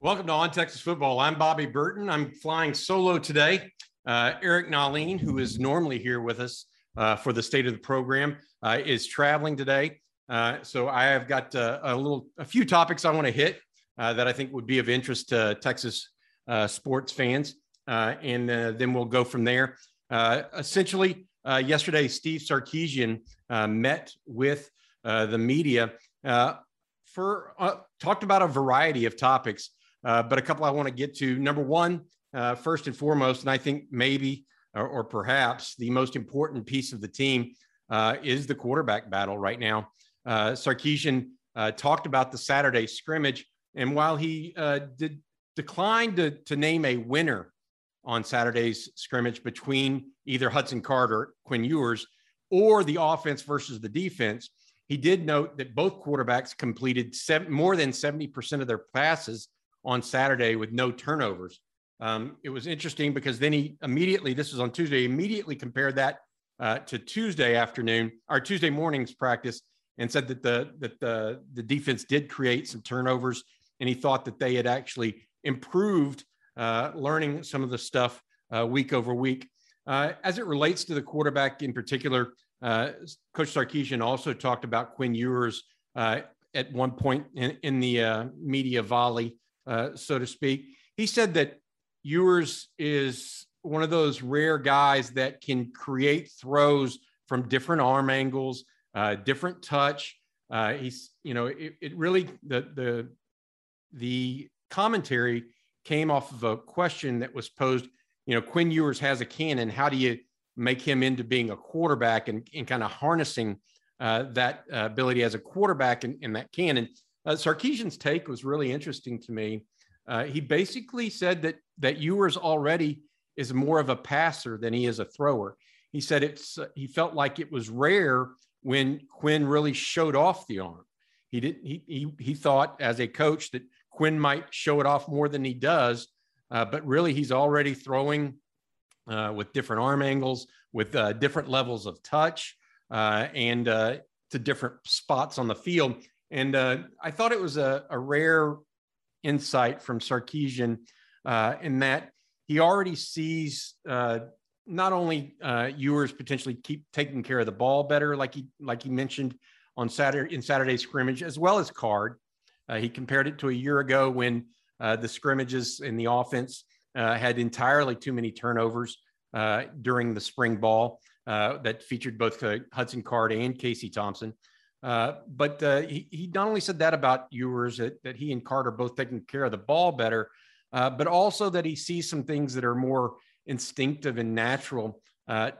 Welcome to On Texas Football. I'm Bobby Burton. I'm flying solo today. Uh, Eric Nahlin, who is normally here with us uh, for the state of the program, uh, is traveling today. Uh, so I have got uh, a little, a few topics I want to hit uh, that I think would be of interest to Texas sports fans, and then we'll go from there. essentially, yesterday, Steve Sarkisian met with the media for talked about a variety of topics. Uh, but a couple I want to get to. Number one, uh, first and foremost, and I think maybe or, or, perhaps the most important piece of the team uh, is the quarterback battle right now. Uh, Sarkisian uh, talked about the Saturday scrimmage, and while he uh, did declined to, to name a winner on Saturday's scrimmage between either Hudson Card, Quinn Ewers, or the offense versus the defense, he did note that both quarterbacks completed seven, more than 70% of their passes on Saturday with no turnovers. Um, it was interesting because then he immediately, this was on Tuesday, immediately compared that uh, to Tuesday afternoon or Tuesday morning's practice and said that the that the the defense did create some turnovers and he thought that they had actually improved uh, learning some of the stuff uh, week over week. Uh, as it relates to the quarterback in particular, uh, Coach Sarkisian also talked about Quinn Ewers at one point in, in the media volley so to speak. He said that Ewers is one of those rare guys that can create throws from different arm angles, different touch. Uh, he's, you know, it, it really the the the commentary came off of a question that was posed. You know, Quinn Ewers has a cannon. How do you make him into being a quarterback and, and kind of harnessing uh, that uh, ability as a quarterback in, in that cannon? Uh, Sarkisian's take was really interesting to me. Uh, he basically said that that Ewers already is more of a passer than he is a thrower. He said it's he felt like it was rare when Quinn really showed off the arm. He didn't. He he he thought as a coach that Quinn might show it off more than he does, uh, but really he's already throwing uh, with different arm angles, with uh, different levels of touch, and to different spots on the field. And uh, I thought it was a, a rare insight from Sarkisian uh, in that he already sees uh, not only uh, Ewers potentially keep taking care of the ball better, like he like he mentioned on Saturday in Saturday's scrimmage, as well as Card. Uh, he compared it to a year ago when uh, the scrimmages in the offense uh, had entirely too many turnovers during the spring ball that featured both Hudson Card and Casey Thompson. Uh, but uh, he, he not only said that about Ewers, that, that he and Card both taking care of the ball better, uh, but also that he sees some things that are more instinctive and natural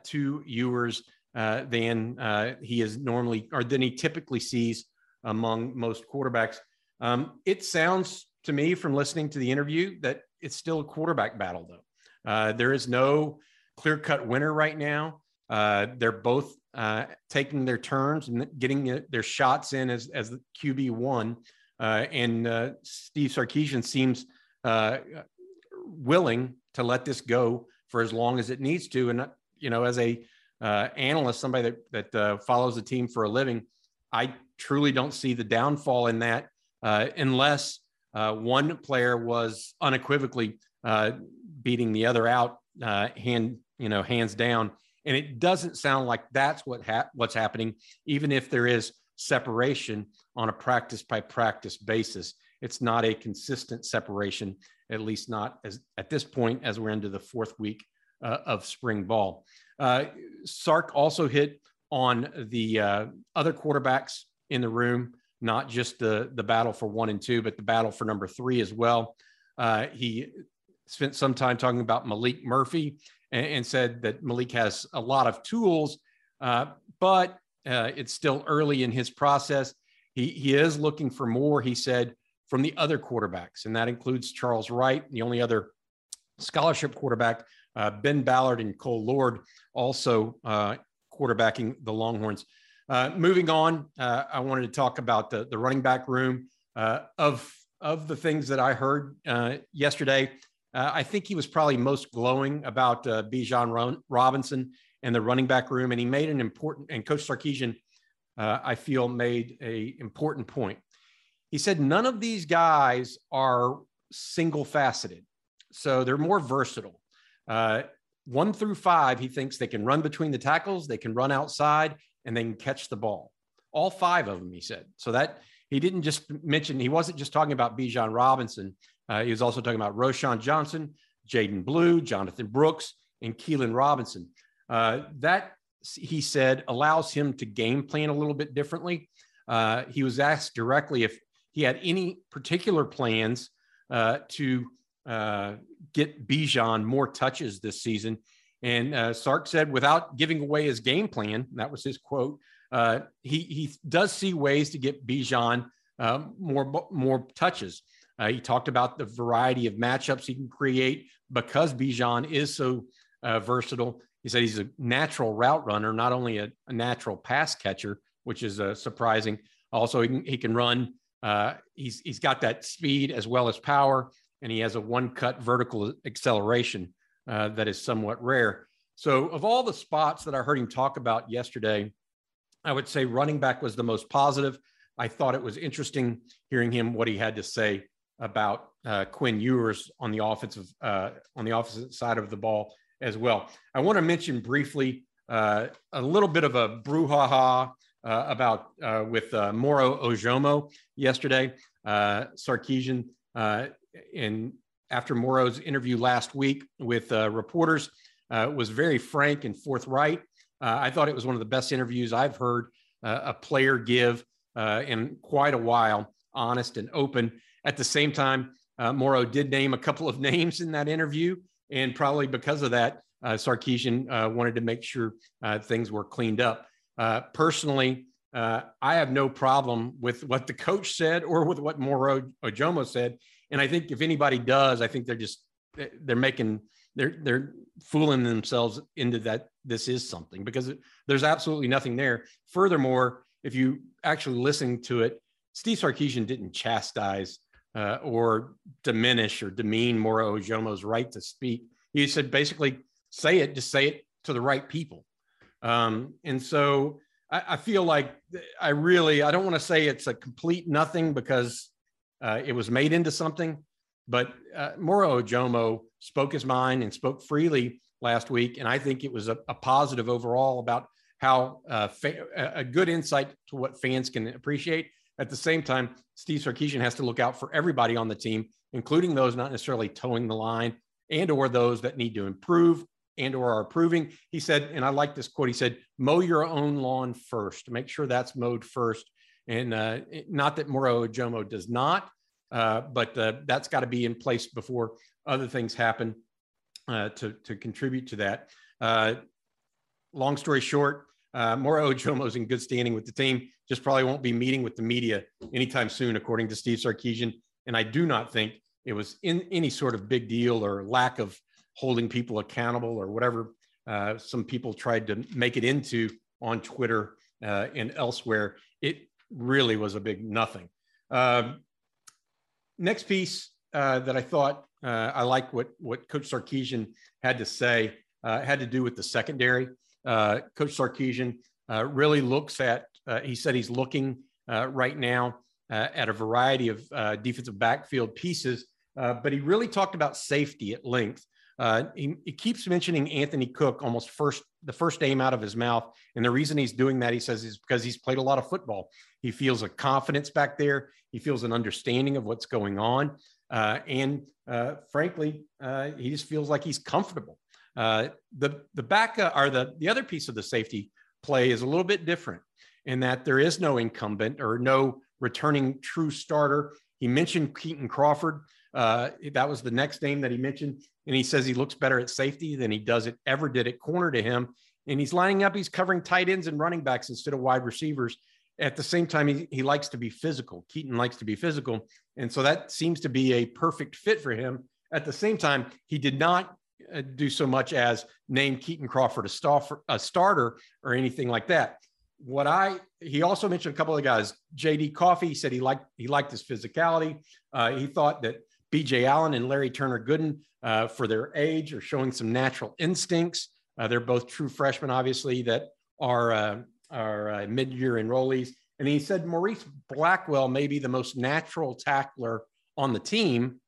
to Ewers than he is normally or than he typically sees among most quarterbacks. Um, it sounds to me from listening to the interview that it's still a quarterback battle, though. there is no clear cut winner right now. they're both uh, taking their turns and getting their shots in as, as the QB one. Uh, and uh, Steve Sarkisian seems uh, willing to let this go for as long as it needs to. And, you know, as a uh, analyst, somebody that, that follows the team for a living, I truly don't see the downfall in that unless one player was unequivocally beating the other out hand, you know, hands down and it doesn't sound like that's what ha- what's happening, even if there is separation on a practice by practice basis. It's not a consistent separation, at least not as at this point as we're into the fourth week uh, of spring ball. Uh, Sark also hit on the uh, other quarterbacks in the room, not just the the battle for one and two, but the battle for number three as well. Uh, he spent some time talking about Maalik Murphy and, and said that Malik has a lot of tools, uh, but uh, it's still early in his process. He, he is looking for more, he said, from the other quarterbacks, and that includes Charles Wright, the only other scholarship quarterback, uh, Ben Ballard and Cole Lord, also uh, quarterbacking the Longhorns. Uh, moving on, uh, I wanted to talk about the, the running back room. Uh, of, of the things that I heard uh, yesterday, I think he was probably most glowing about uh, Bijan Robinson and the running back room. And he made an important, and Coach Sarkisian, I feel, made a important point. He said, none of these guys are single faceted. So they're more versatile. Uh, one through five, he thinks they can run between the tackles, they can run outside, and they can catch the ball. All five of them, he said. So that he didn't just mention, he wasn't just talking about Bijan Robinson. Uh, he was also talking about Roschon Johnson, Jaydon Blue, Jonathan Brooks, and Keilan Robinson. Uh, that, he said, allows him to game plan a little bit differently. Uh, he was asked directly if he had any particular plans uh, to uh, get Bijan more touches this season. And uh, Sark said, without giving away his game plan, that was his quote. Uh, he he does see ways to get Bijan uh, more more touches. Uh, he talked about the variety of matchups he can create because Bijan is so uh, versatile. He said he's a natural route runner, not only a, a natural pass catcher, which is uh, surprising. Also, he can, he can run. he's he's got that speed as well as power and he has a one cut vertical acceleration uh, that is somewhat rare. So, of all the spots that I heard him talk about yesterday, I would say running back was the most positive. I thought it was interesting hearing him what he had to say about uh, Quinn Ewers on the offensive uh, on the opposite side of the ball as well. I want to mention briefly uh, a little bit of a brouhaha uh, about uh, with Moro Ojomo yesterday. Sarkisian in after Moro's interview last week with uh, reporters, uh, was very frank and forthright. Uh, I thought it was one of the best interviews I've heard uh, a player give uh, in quite a while, honest and open. At the same time, uh, Moro did name a couple of names in that interview, and probably because of that, Sarkisian wanted to make sure things were cleaned up. personally, I have no problem with what the coach said or with what Moro Ojomo said and I think if anybody does, I think they're just they're making they're they're fooling themselves into that this is something because there's absolutely nothing there. Furthermore, if you actually listen to it, Steve Sarkisian didn't chastise uh, or diminish or demean Moro Ojomo's right to speak. He said basically say it, just say it to the right people. Um, and so I, I feel like I really I don't want to say it's a complete nothing because uh, it was made into something, but uh, Moro Ojomo spoke his mind and spoke freely last week, and I think it was a, a positive overall about how uh, fa- a good insight to what fans can appreciate. At the same time, Steve Sarkisian has to look out for everybody on the team, including those not necessarily toeing the line and or those that need to improve and or are improving. He said, and I like this quote. He said, "Mow your own lawn first. Make sure that's mowed first and uh, not that Moro Ojomo does not, uh, but uh, that's got to be in place before other things happen uh, to, to contribute to that. Uh, long story short, uh, Moro Ojomo is in good standing with the team, just probably won't be meeting with the media anytime soon, according to Steve Sarkisian. And I do not think it was in any sort of big deal or lack of holding people accountable or whatever uh, some people tried to make it into on Twitter uh, and elsewhere. It really was a big nothing. Uh, next piece uh, that I thought uh, I like what what Coach Sarkisian had to say uh, had to do with the secondary. Uh, Coach Sarkisian uh, really looks at. he said he's looking right now at a variety of defensive backfield pieces, but he really talked about safety at length. Uh, he, he, keeps mentioning Anthony Cook almost first the first name out of his mouth, and the reason he's doing that, he says, is because he's played a lot of football. He feels a confidence back there. He feels an understanding of what's going on, uh, and uh, frankly, uh, he just feels like he's comfortable. Uh, the the back or the the other piece of the safety play is a little bit different in that there is no incumbent or no returning true starter. He mentioned Kitan Crawford. Uh, that was the next name that he mentioned. And he says he looks better at safety than he does it ever did at corner to him. and he's lining up. He's covering tight ends and running backs instead of wide receivers. At the same time, he, he likes to be physical. Kitan likes to be physical. And so that seems to be a perfect fit for him. At the same time, he did not uh, do so much as name Kitan Crawford a, star, a starter or anything like that. What I he also mentioned a couple of guys. JD Coffey said he liked he liked his physicality. Uh, he thought that B.J. Allen and Larry Turner Gooden, uh, for their age, are showing some natural instincts. Uh, they're both true freshmen, obviously, that are uh, are uh, mid-year enrollees. And he said Morice Blackwell may be the most natural tackler on the team,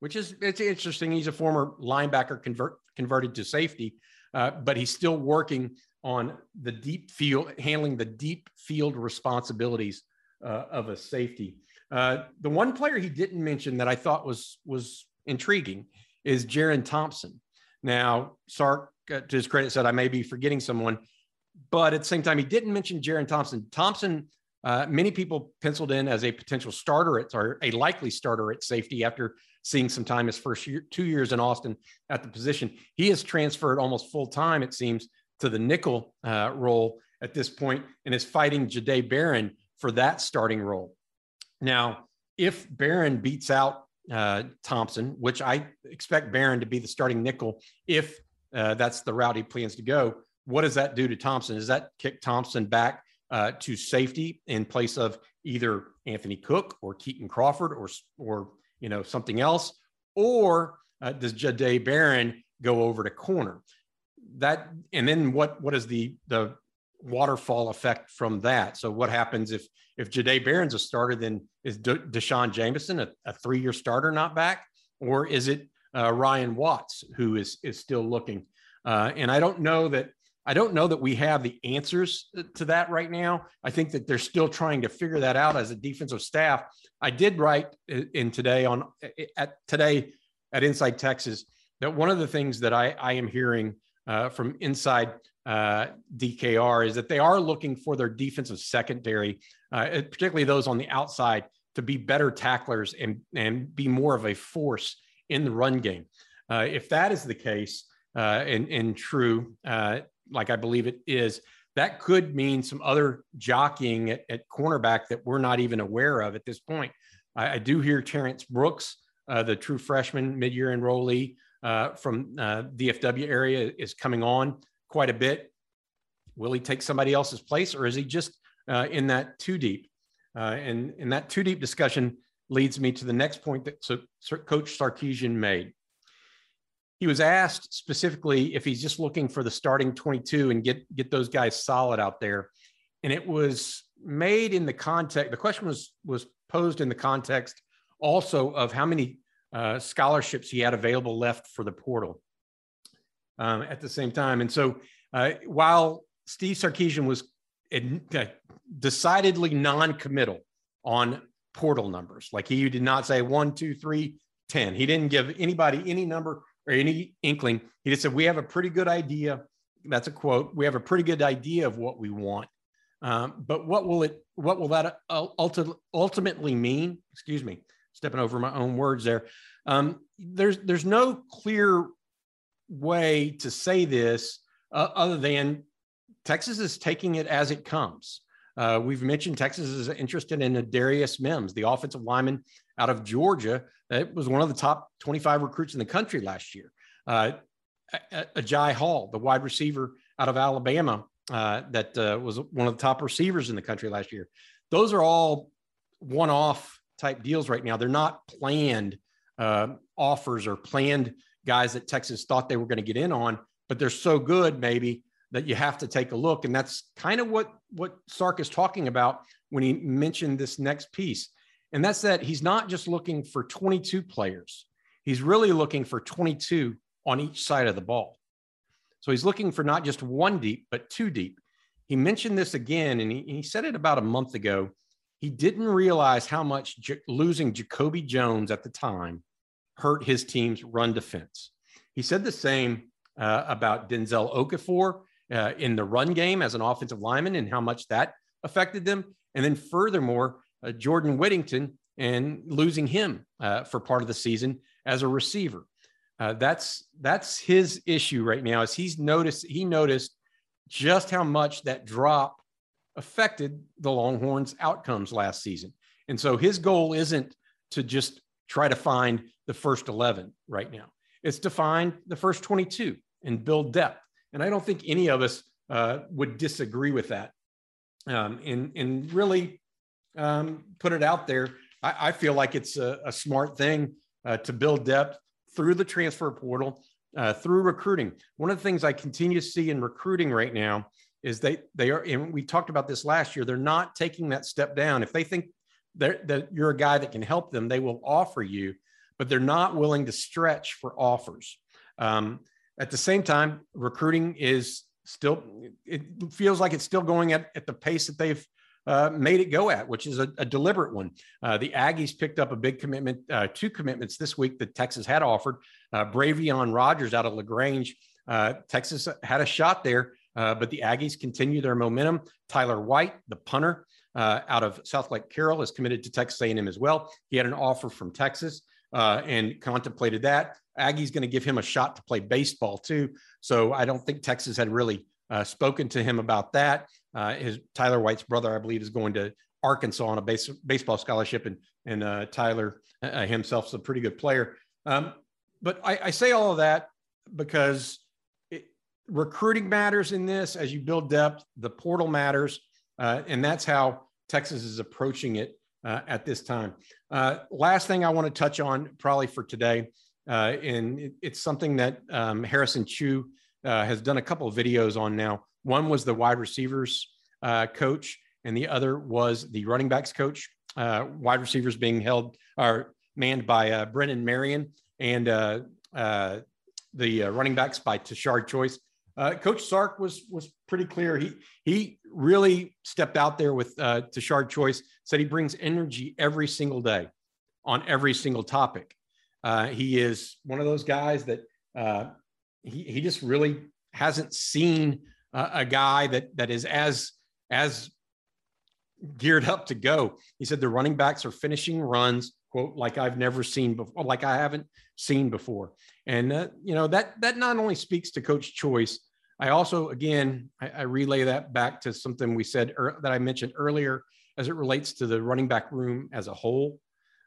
which is it's interesting. He's a former linebacker convert, converted to safety, uh, but he's still working on the deep field, handling the deep field responsibilities uh, of a safety. Uh, the one player he didn't mention that I thought was was intriguing is Jerrin Thompson. Now, Sark, uh, to his credit, said I may be forgetting someone, but at the same time, he didn't mention Jerrin Thompson. Thompson, uh, many people penciled in as a potential starter at, or a likely starter at safety after seeing some time his first year, two years in Austin at the position. He has transferred almost full time, it seems, to the nickel uh, role at this point and is fighting Jahdae Barron for that starting role. Now, if Barron beats out uh, Thompson, which I expect Barron to be the starting nickel if uh, that's the route he plans to go, what does that do to Thompson? Does that kick Thompson back uh, to safety in place of either Anthony Cook or Kitan Crawford or or you know something else, or uh, does Jahdae Barron go over to corner? That and then what what is the the waterfall effect from that? So what happens if if Jahdae Barron's a starter, then is De- D'Shawn Jamison a, a three year starter not back, or is it uh, Ryan Watts who is is still looking? Uh, and I don't know that I don't know that we have the answers to that right now. I think that they're still trying to figure that out as a defensive staff. I did write in today on at today at Inside Texas that one of the things that I, I am hearing uh, from inside uh, DKR is that they are looking for their defensive secondary, uh, particularly those on the outside, to be better tacklers and and be more of a force in the run game. Uh, if that is the case uh, and and true, uh, like I believe it is, that could mean some other jockeying at, at cornerback that we're not even aware of at this point. I, I do hear Terrence Brooks, the true freshman mid-year enrollee uh, from uh, DFW area, is coming on quite a bit. Will he take somebody else's place, or is he just uh, in that too deep? Uh, and, and that too deep discussion leads me to the next point that so, Coach Sarkisian made he was asked specifically if he's just looking for the starting 22 and get get those guys solid out there and it was made in the context the question was was posed in the context also of how many uh, scholarships he had available left for the portal um, at the same time and so uh, while steve sarkisian was uh, decidedly non-committal on portal numbers like he did not say one two three ten he didn't give anybody any number or any inkling. He just said, We have a pretty good idea. That's a quote. We have a pretty good idea of what we want. Um, but what will it, what will that ultimately mean? Excuse me, stepping over my own words there. Um, there's, there's no clear way to say this uh, other than Texas is taking it as it comes. Uh, we've mentioned Texas is interested in Amarius Mims, the offensive lineman out of Georgia. That was one of the top 25 recruits in the country last year. Uh, Agiye Hall, the wide receiver out of Alabama, uh, that uh, was one of the top receivers in the country last year. Those are all one-off type deals right now. They're not planned uh, offers or planned guys that Texas thought they were going to get in on, but they're so good maybe that you have to take a look. And that's kind of what what Sark is talking about when he mentioned this next piece. And that's that he's not just looking for 22 players. He's really looking for 22 on each side of the ball. So he's looking for not just one deep, but two deep. He mentioned this again, and he, he said it about a month ago. He didn't realize how much J- losing Jacoby Jones at the time hurt his team's run defense. He said the same uh, about Denzel Okafor uh, in the run game as an offensive lineman and how much that affected them. And then furthermore, uh, Jordan Whittington and losing him uh, for part of the season as a receiver. Uh, that's that's his issue right now. Is he's noticed he noticed just how much that drop affected the Longhorns' outcomes last season. And so his goal isn't to just try to find the first 11 right now, it's to find the first 22 and build depth. And I don't think any of us uh, would disagree with that. Um, and, and really um, put it out there. I, I feel like it's a, a smart thing uh, to build depth through the transfer portal, uh, through recruiting. One of the things I continue to see in recruiting right now is they they are, and we talked about this last year. They're not taking that step down. If they think that you're a guy that can help them, they will offer you, but they're not willing to stretch for offers. Um, at the same time, recruiting is still, it feels like it's still going at, at the pace that they've uh, made it go at, which is a, a deliberate one. Uh, the Aggies picked up a big commitment, uh, two commitments this week that Texas had offered. Uh, Bravion Rogers out of LaGrange. Uh, Texas had a shot there, uh, but the Aggies continue their momentum. Tyler White, the punter uh, out of Southlake Carroll, is committed to Texas A&M as well. He had an offer from Texas uh, and contemplated that. Aggie's going to give him a shot to play baseball too. So I don't think Texas had really uh, spoken to him about that. Uh, his Tyler White's brother, I believe, is going to Arkansas on a base, baseball scholarship, and and Tyler himself is a pretty good player. Um, but I, I say all of that because recruiting matters in this as you build depth. The portal matters, uh, and that's how Texas is approaching it uh, at this time. Uh, last thing I want to touch on, probably for today, uh, and it, it's something that um, Harrison Chu uh, has done a couple of videos on now. One was the wide receivers uh, coach, and the other was the running backs coach. wide receivers being held are manned by Brennan Marion, and the running backs by Tashard Choice. Uh, Coach Sark was was pretty clear. He he really stepped out there with uh, Tashard Choice. Said he brings energy every single day, on every single topic. Uh, he is one of those guys that uh, he he just really hasn't seen a guy that that is as as geared up to go. He said the running backs are finishing runs, quote, like I've never seen before, like I haven't seen before. And uh, you know that that not only speaks to Coach Choice, I also, again, I, I relay that back to something we said er, that I mentioned earlier as it relates to the running back room as a whole.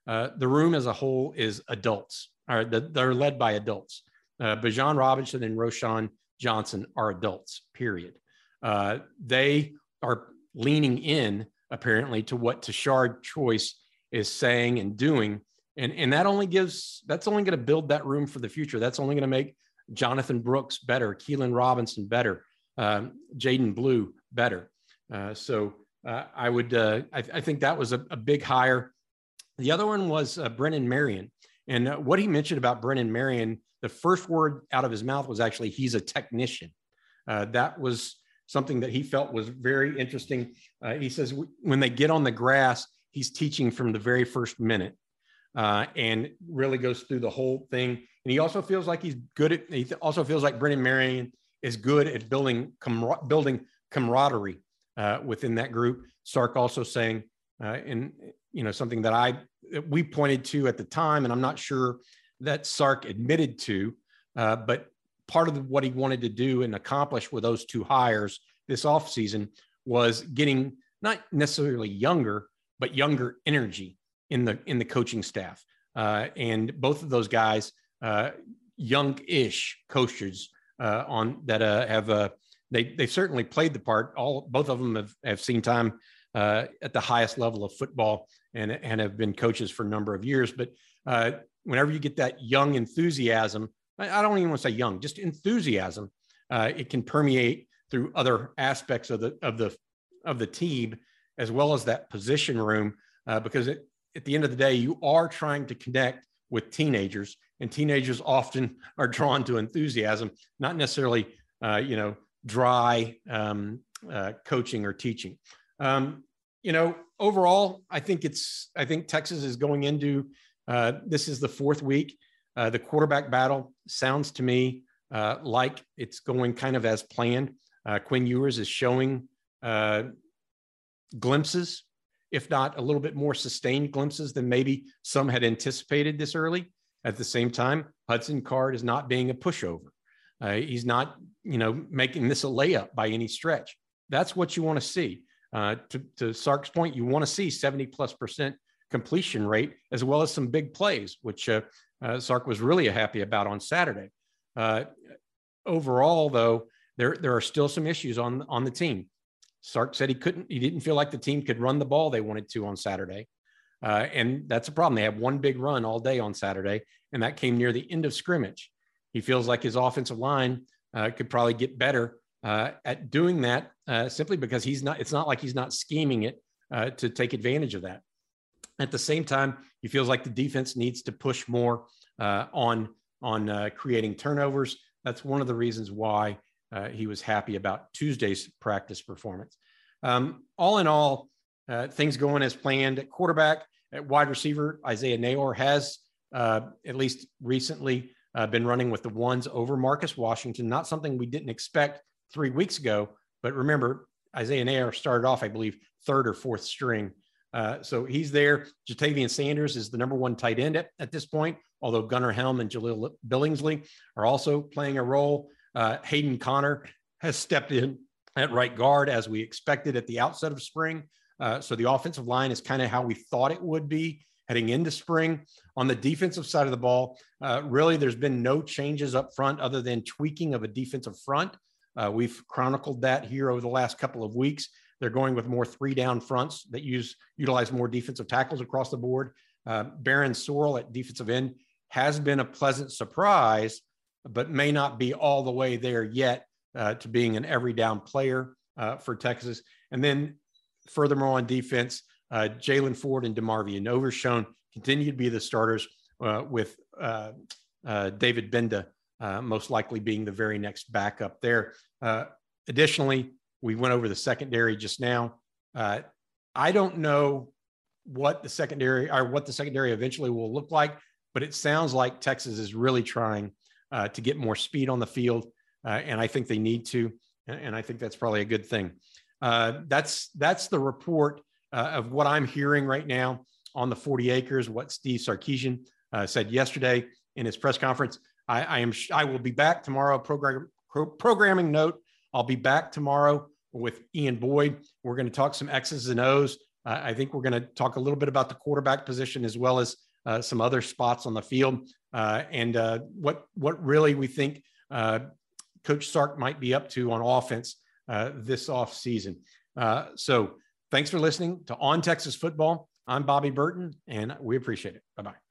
Uh, the room as a whole is adults, or the, they're led by adults. Uh, Bijan Robinson and Roschon Johnson are adults, period. Uh, they are leaning in apparently to what Tashard Choice is saying and doing. And, and that only gives, that's only going to build that room for the future. That's only going to make Jonathan Brooks better, Keilan Robinson better, um, Jaydon Blue better. Uh, so uh, I would, uh, I, I, think that was a, a, big hire. The other one was uh, Brennan Marion. And uh, what he mentioned about Brennan Marion, the first word out of his mouth was actually, he's a technician. That was something that he felt was very interesting. he says, when they get on the grass, he's teaching from the very first minute and really goes through the whole thing and he also feels like he's good at, he also feels like Brennan Marion is good at building, com- building camaraderie uh, within that group. Sark also saying, uh, and you know, something that I, we pointed to at the time, and I'm not sure that Sark admitted to, uh, but part of what he wanted to do and accomplish with those two hires this offseason was getting not necessarily younger, but younger energy in the in the coaching staff. Uh, and both of those guys uh, young-ish coaches uh, on that uh, have uh, they they certainly played the part. All both of them have, have seen time uh, at the highest level of football and and have been coaches for a number of years. But whenever you get that young enthusiasm, I, don't even want to say young, just enthusiasm, it can permeate through other aspects of the of the of the team as well as that position room because it, at the end of the day, you are trying to connect with teenagers and teenagers often are drawn to enthusiasm, not necessarily, uh, you know, dry um, uh, coaching or teaching. Um, you know, overall, I think it's, I think Texas is going into, uh, this is the fourth week. Uh, the quarterback battle sounds to me uh, like it's going kind of as planned. Uh, Quinn Ewers is showing glimpses, if not a little bit more sustained glimpses than maybe some had anticipated this early. At the same time, Hudson Card is not being a pushover. Uh, he's not, you know, making this a layup by any stretch. That's what you want to see. Uh, to, to Sark's point, you want to see 70 plus percent completion rate as well as some big plays, which uh, uh, Sark was really happy about on Saturday. Uh, overall, though, there there are still some issues on on the team. Sark said he couldn't, he didn't feel like the team could run the ball they wanted to on Saturday. Uh, and that's a problem. They had one big run all day on Saturday, and that came near the end of scrimmage. He feels like his offensive line uh, could probably get better uh, at doing that uh, simply because he's not, it's not like he's not scheming it uh, to take advantage of that. At the same time, he feels like the defense needs to push more uh, on, on creating turnovers. That's one of the reasons why he was happy about Tuesday's practice performance. Um, all in all, things going as planned at quarterback. At wide receiver, Isaiah Neyor has, uh, at least recently, uh, been running with the ones over Marcus Washington. Not something we didn't expect three weeks ago, but remember, Isaiah Neyor started off, I believe, third or fourth string. Uh, so he's there. Ja'Tavion Sanders is the number one tight end at, at this point, although Gunnar Helm and Jahleel Billingsley are also playing a role. Uh, Hayden Conner has stepped in at right guard as we expected at the outset of spring. Uh, so the offensive line is kind of how we thought it would be heading into spring. On the defensive side of the ball, uh, really, there's been no changes up front other than tweaking of a defensive front. Uh, we've chronicled that here over the last couple of weeks. They're going with more three down fronts that use utilize more defensive tackles across the board. Uh, Barryn Sorrell at defensive end has been a pleasant surprise, but may not be all the way there yet uh, to being an every down player uh, for Texas. And then Furthermore, on defense, uh, Jaylan Ford and DeMarvion Overshown continue to be the starters, uh, with uh, uh David Gbenda uh, most likely being the very next backup there. Additionally, we went over the secondary just now. I don't know what the secondary or what the secondary eventually will look like, but it sounds like Texas is really trying to get more speed on the field, and I think they need to, and I think that's probably a good thing. Uh, that's that's the report uh, of what I'm hearing right now on the 40 acres. What Steve Sarkisian uh, said yesterday in his press conference. I, I am I will be back tomorrow. Program pro, programming note. I'll be back tomorrow with Ian Boyd. We're going to talk some X's and O's. Uh, I think we're going to talk a little bit about the quarterback position as well as uh, some other spots on the field Uh, and uh, what what really we think Coach Sark might be up to on offense uh, this off season. Uh, so thanks for listening to On Texas Football. I'm Bobby Burton, and we appreciate it. Bye bye.